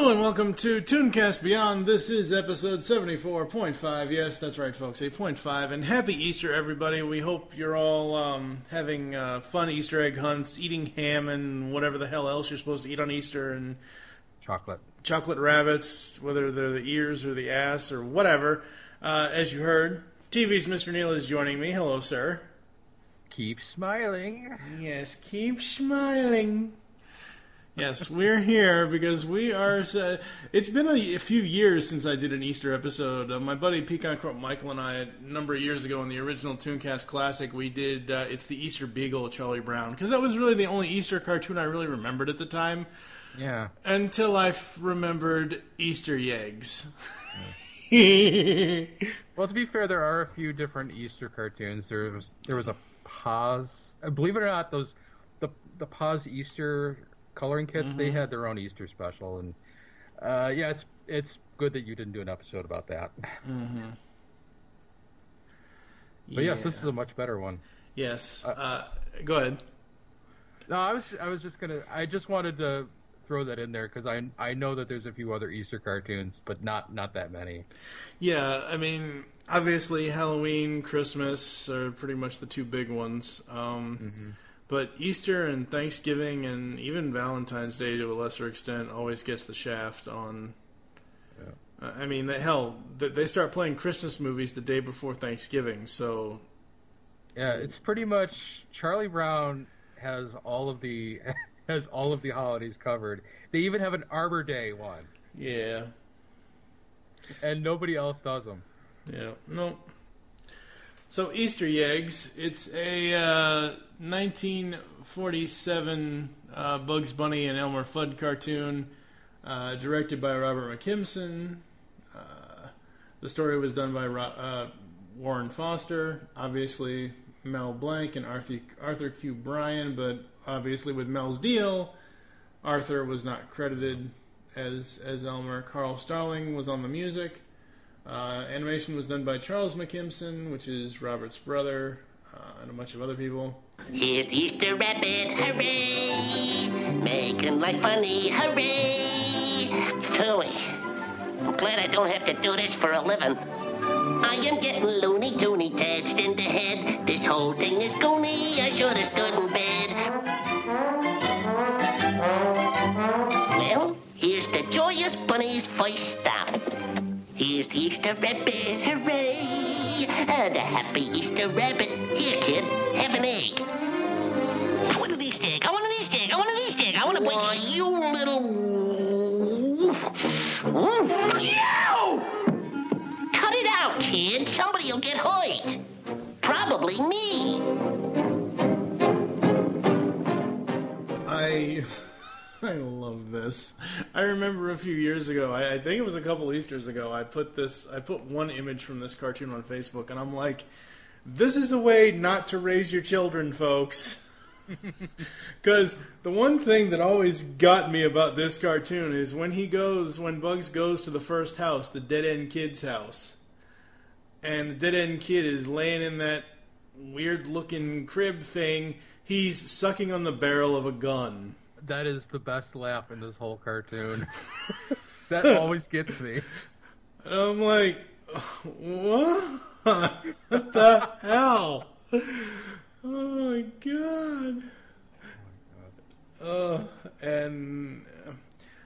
Hello and welcome to Tooncast Beyond. This is episode 74.5. Yes, that's right, folks, 8.5. And happy Easter, everybody. We hope you're all um, having uh, fun Easter egg hunts, eating ham and whatever the hell else you're supposed to eat on Easter, and chocolate. chocolate rabbits, whether they're the ears or the ass or whatever. Uh, as you heard, TV's Mr. Neil is joining me. Hello, sir. Keep smiling. Yes, keep smiling. Yes, we're here because we are. Uh, it's been a, a few years since I did an Easter episode. Uh, my buddy Pecan Crop Michael and I, a number of years ago in the original Tooncast Classic, we did. Uh, it's the Easter Beagle Charlie Brown because that was really the only Easter cartoon I really remembered at the time. Yeah. Until I f- remembered Easter eggs. Well, to be fair, there are a few different Easter cartoons. There was there was a Paas. uh, Believe it or not, those the the Paas Easter coloring kits they had their own Easter special, and uh, yeah, it's it's good that you didn't do an episode about that. But yes, this is a much better one. yes. Uh, go ahead. No, I was I was just gonna I just wanted to throw that in there because I I know that there's a few other Easter cartoons, but not not that many. Yeah, I mean, obviously Halloween, Christmas are pretty much the two big ones. Um, But Easter and Thanksgiving and even Valentine's Day to a lesser extent always gets the shaft on. Uh, I mean, the, hell, they start playing Christmas movies the day before Thanksgiving, so Yeah, it's pretty much Charlie Brown has all of the has all of the holidays covered. They even have an Arbor Day one, yeah, and nobody else does them. yeah, no. So Easter eggs, it's a uh, 1947 uh, Bugs Bunny and Elmer Fudd cartoon, uh, directed by Robert McKimson. Uh, the story was done by Ro- uh, Warren Foster, obviously Mel Blanc and Arthur Arthur Q. Bryan, but obviously with Mel's deal, Arthur was not credited as as Elmer. Carl Stalling was on the music. Uh, animation was done by Charles McKimson, which is Robert's brother, uh, and a bunch of other people. Here's Easter Rabbit, hooray! Making life funny, hooray! Phooey. I'm glad I don't have to do this for a living. I am getting loony toony taxed in the head. This whole thing is goony. I should have stood in bed. Well, here's the joyous bunny's the Easter Rabbit, hooray! Uh, the happy Easter Rabbit. Here, kid, have an egg. This. I remember a few years ago. I, I think it was a couple Easter's ago. I put this. I put one image from this cartoon on Facebook, and I'm like, "This is a way not to raise your children, folks." Because the one thing that always got me about this cartoon is when he goes, when Bugs goes to the first house, the dead end kid's house, and the dead end kid is laying in that weird looking crib thing. he's sucking on the barrel of a gun. That is the best laugh in this whole cartoon. that always gets me. And I'm like, what? what the hell? Oh my god. Oh, uh, and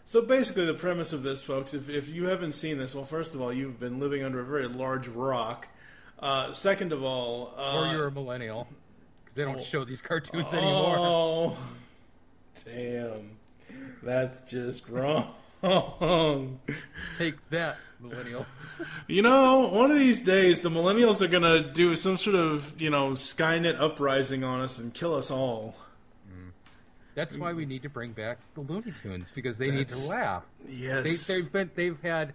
so basically, the premise of this, folks, if, if you haven't seen this, well, first of all, you've been living under a very large rock. Uh, second of all, uh, Or you're a millennial. Because they don't show these cartoons anymore. Oh, damn. That's just wrong. Take that, millennials. You know, one of these days, the millennials are going to do some sort of, you know, Skynet uprising on us and kill us all. That's why we need to bring back the Looney Tunes because they need to laugh. Yes. They, they've been they've had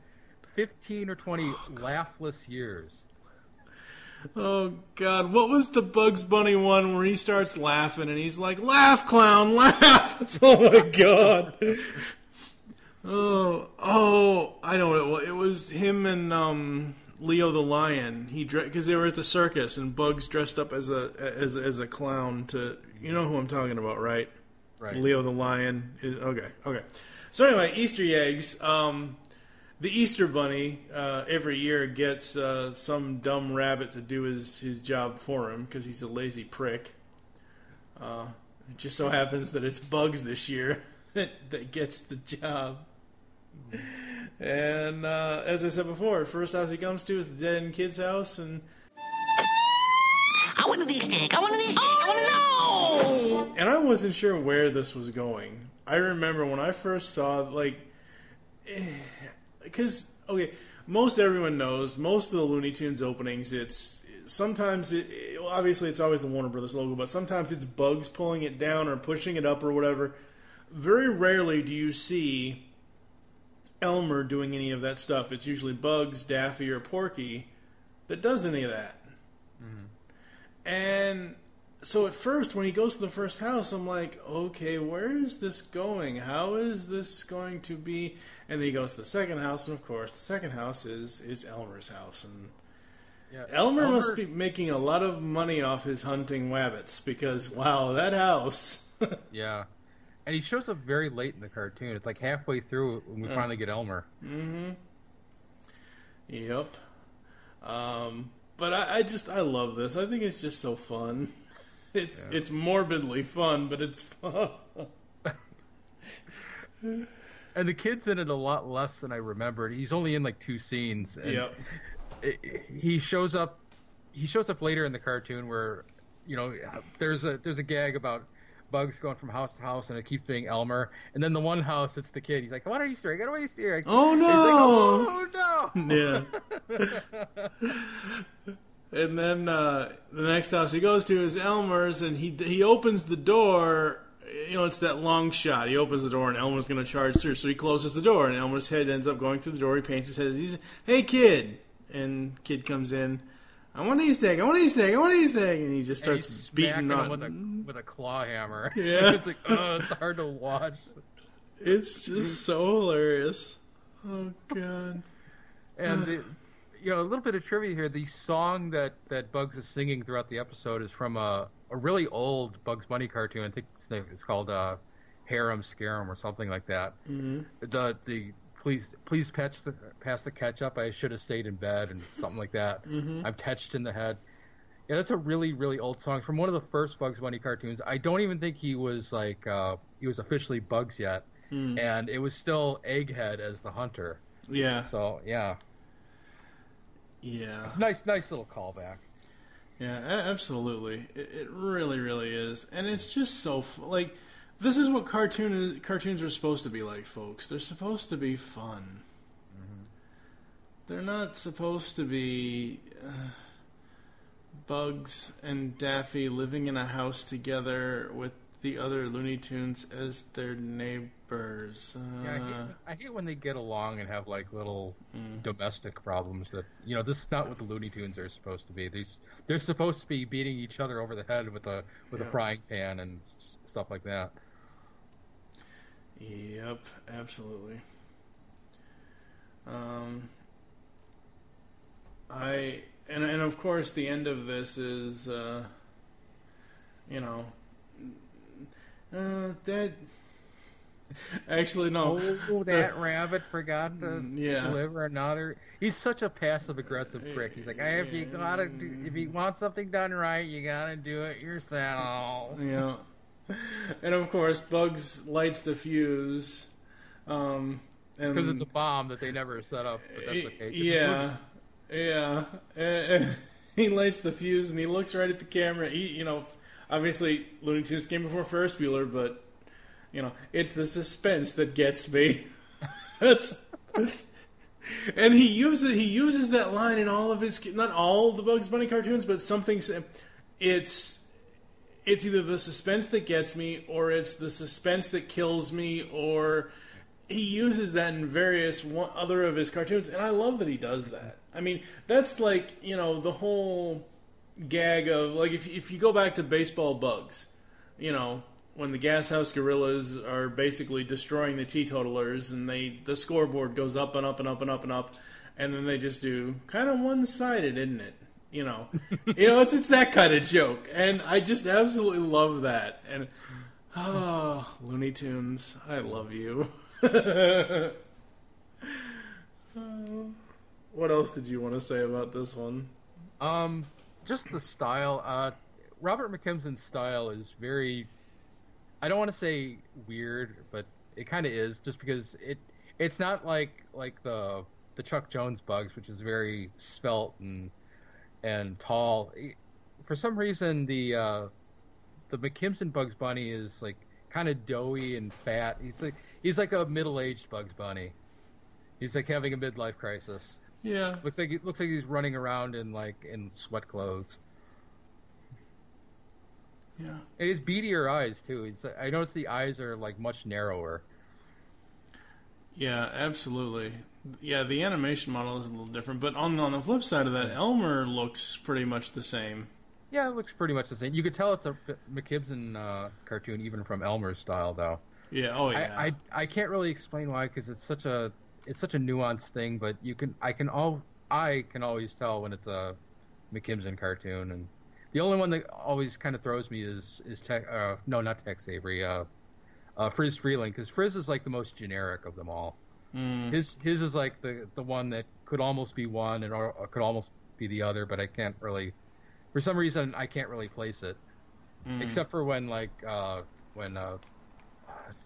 fifteen or twenty oh, laughless years. Oh God! What was the Bugs Bunny one where he starts laughing and he's like, "Laugh, clown, laugh!" oh my God! oh, oh! I know what it was. It was him and um, Leo the lion. He because they were at the circus and Bugs dressed up as a as as a clown to you know who I'm talking about, right? Right. Leo the lion. Is, okay, okay. So anyway, Easter eggs. Um, the Easter Bunny uh, every year gets uh, some dumb rabbit to do his, his job for him because he's a lazy prick. Uh, it just so happens that it's Bugs this year that, that gets the job. And uh, as I said before, first house he comes to is the dead end kid's house, and I want an Easter egg. I want an Easter egg. Oh, no! and I wasn't sure where this was going. I remember when I first saw like, because okay, most everyone knows most of the Looney Tunes openings. It's sometimes it well, obviously it's always the Warner Brothers logo, but sometimes it's Bugs pulling it down or pushing it up or whatever. Very rarely do you see Elmer doing any of that stuff. It's usually Bugs, Daffy, or Porky that does any of that. Mm-hmm. And so at first, when he goes to the first house, I'm like, okay, where is this going? How is this going to be? And then he goes to the second house, and of course, the second house is is Elmer's house, and Yeah. Elmer, must be making a lot of money off his hunting wabbits because wow, that house. Yeah. And he shows up very late in the cartoon. It's like halfway through when we finally get Elmer. Mm-hmm. yep. Um, but I, I just I love this. I think it's just so fun. It's it's morbidly fun, but it's fun. And the kid's in it a lot less than I remembered. He's only in like two scenes. And yep. it- he shows up he shows up later in the cartoon where you know there's a there's a gag about bugs going from house to house and it keeps being elmer and then the one house it's the kid he's like what are you steering get away egg Oh He's like, no! oh no Yeah. and then uh, the next house he goes to is Elmer's, and he he opens the door. You know, it's that long shot. He opens the door, and Elmer's going to charge through. So he closes the door, and Elmer's head ends up going through the door. He paints his head. He's, "Hey, kid!" And kid comes in. I want an Easter egg. I want an Easter egg. I want an Easter egg. And he just starts beating him with a with a claw hammer Yeah. it's like oh it's hard to watch It's just so hilarious. Oh god. And the, you know, a little bit of trivia here. The song that, that Bugs is singing throughout the episode is from a, a really old Bugs Bunny cartoon. I think it's, it's called uh, Hare-um Scare-um or something like that. Mm-hmm. The the please please patch the pass the ketchup. I should have stayed in bed and something like that. Mm-hmm. I'm touched in the head. Yeah, that's a really really old song from one of the first Bugs Bunny cartoons. I don't even think he was like uh, he was officially Bugs yet, and it was still Egghead as the hunter. Yeah. So yeah, Yeah. it's a nice, nice little callback. Yeah, absolutely. It, it really, really is, and it's just so like this is what cartoon is, cartoons are supposed to be like, folks. They're supposed to be fun. They're not supposed to be uh, Bugs and Daffy living in a house together with the other Looney Tunes as their neighbors. Uh, Yeah, I hate, I hate when they get along and have like little domestic problems. That you know, this is not what the Looney Tunes are supposed to be. These they're supposed to be beating each other over the head with a with a frying pan and stuff like that. Yep, absolutely. Um, I and and of course the end of this is, uh, you know, that. Actually, no. Oh, that rabbit forgot to Mm, yeah. deliver another. He's such a passive aggressive prick. He's like, hey, if you gotta, do, if you want something done right, you gotta do it yourself. Yeah. And of course, Bugs lights the fuse. Um, Because it's a bomb that they never set up, but that's okay. it's Yeah, yeah. Uh, he lights the fuse and he looks right at the camera. He, you know, obviously Looney Tunes came before Ferris Bueller, but you know, it's the suspense that gets me. That's. And he uses he uses that line in all of his not all the Bugs Bunny cartoons, but something. It's it's either the suspense that gets me, or it's the suspense that kills me, or he uses that in various one, other of his cartoons, and I love that he does that. I mean, that's like you know the whole gag of like if if you go back to baseball bugs, you know when the Gas House Gorillas are basically destroying the teetotalers, and they the scoreboard goes up and up and up and up and up, and then they just do kind of one sided, isn't it? You know, you know it's it's that kind of joke, and I just absolutely love that. And oh, Looney Tunes, I love you. what else did you want to say about this one? Um, just the style. Uh, Robert McKimson's style is very. I don't want to say weird, but it kind of is, just because it it's not like like the the Chuck Jones bugs, which is very svelte and and tall. For some reason, the uh, the McKimson Bugs Bunny is like kind of doughy and fat. He's like he's like a middle aged Bugs Bunny. He's like having a midlife crisis. Yeah, Looks like it looks like he's running around in like in sweat clothes. Yeah. And his beadier eyes too. He's I noticed the eyes are like much narrower. Yeah, absolutely. Yeah, the animation model is a little different, but on on the flip side of that, Elmer looks pretty much the same. Yeah, it looks pretty much the same. You could tell it's a McKimson uh, cartoon even from Elmer's style though. Yeah. Oh yeah. I, I I can't really explain why because it's such a it's such a nuanced thing, but you can I can all I can always tell when it's a McKimson cartoon, and the only one that always kind of throws me is is Tech, uh, no not Tex Avery, uh, uh, Friz Freleng because Friz is like the most generic of them all. Mm. His his is like the the one that could almost be one and or, or could almost be the other, but I can't really for some reason I can't really place it, Mm. except for when like uh, when uh,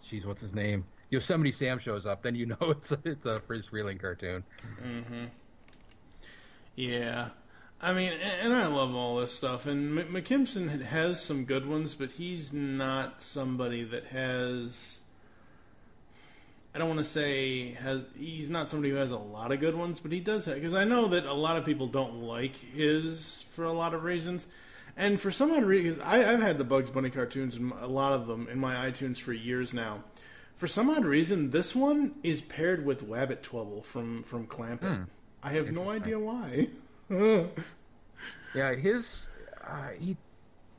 jeez what's his name Yosemite Sam shows up, then you know it's a, it's a Friz Freleng cartoon. Mm-hmm. Yeah. I mean, and I love all this stuff. And McKimson has some good ones, but he's not somebody that has. I don't want to say has. He's not somebody who has a lot of good ones, but he does have. Because I know that a lot of people don't like his for a lot of reasons. And for some odd reason, I, I've had the Bugs Bunny cartoons, and a lot of them, in my iTunes for years now. For some odd reason, this one is paired with Wabbit Twouble from from Clampett. Hmm. I have no idea why. Yeah, his uh, he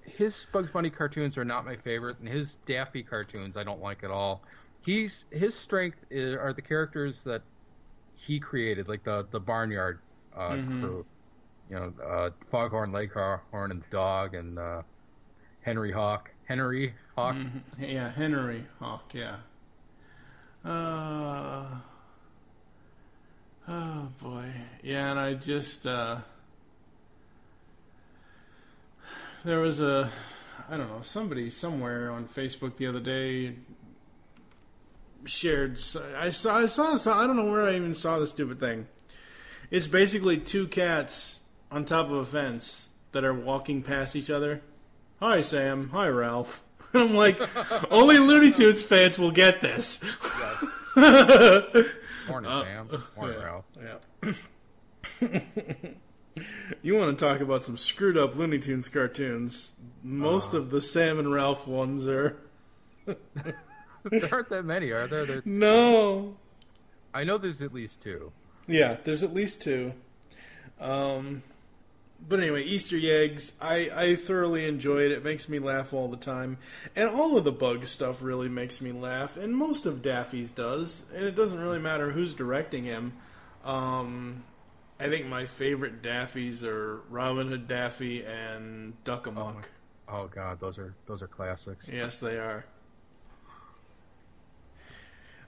his Bugs Bunny cartoons are not my favorite, and his Daffy cartoons I don't like at all. He's his strength is, are the characters that he created, like the the Barnyard uh, crew. You know, uh, Foghorn Leghorn and the dog, and uh, Henry Hawk. Henry Hawk. Yeah, Henry Hawk. Yeah. Uh. Oh boy. Yeah, and I just uh there was a I don't know, somebody somewhere on Facebook the other day shared I saw I saw, I don't know where I even saw the stupid thing. It's basically two cats on top of a fence that are walking past each other. Hi Sam, hi Ralph. I'm like, only Looney Tunes fans will get this. Morning, Sam. Morning, Ralph. Yeah. you want to talk about some screwed up Looney Tunes cartoons? Most of the Sam and Ralph ones are there aren't that many, are there? there? no. I know there's at least two. Yeah, there's at least two. Um, but anyway, Easter eggs. I, I thoroughly enjoy it. It makes me laugh all the time, and all of the bug stuff really makes me laugh, and most of Daffy's does. And it doesn't really matter who's directing him. Um, I think my favorite Daffys are Robin Hood Daffy and Duck Amuck. Oh God, those are those are classics. yes, they are.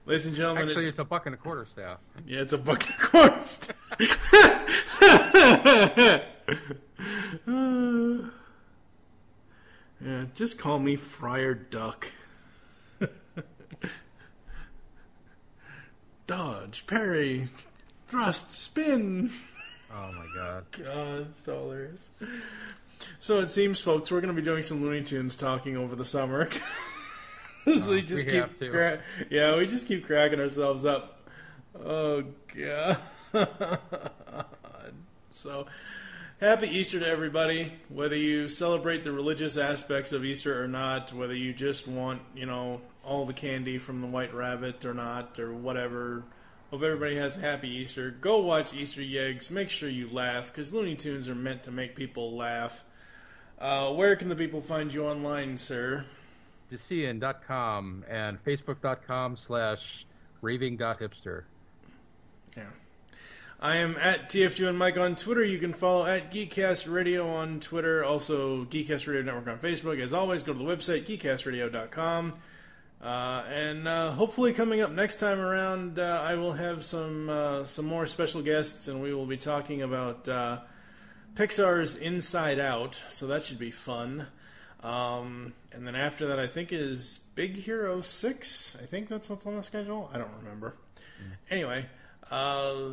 Ladies and gentlemen, Actually, it's, it's a buck and a quarter staff. yeah, it's a buck and a quarter of yeah, just call me Friar Duck. Dodge, parry, thrust, spin. Oh my god. God, it's so hilarious. So it seems, folks, we're going to be doing some Looney Tunes talking over the summer. so oh, we just we keep, have to. cra- yeah, we just keep cracking ourselves up. Oh god. so, happy Easter to everybody. Whether you celebrate the religious aspects of Easter or not, whether you just want, you know, all the candy from the White Rabbit or not, or whatever. Hope everybody has a happy Easter. Go watch Easter Yeggs. Make sure you laugh, because Looney Tunes are meant to make people laugh. Uh, where can the people find you online, sir? Decian.com and Facebook.com slash raving.hipster. Yeah. I am at TFG and Mike on Twitter. You can follow at Geekcast Radio on Twitter. Also, Geekcast Radio Network on Facebook. As always, go to the website, geekcastradio.com. Uh, and uh, hopefully, coming up next time around, uh, I will have some uh, some more special guests, and we will be talking about uh, Pixar's Inside Out. So that should be fun. Um, and then after that, I think is Big Hero Six. I think that's what's on the schedule. I don't remember. Anyway, uh,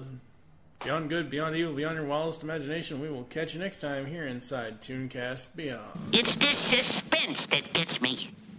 beyond good, beyond evil, beyond your wildest imagination. We will catch you next time here inside Tooncast Beyond. It's this suspense that gets me.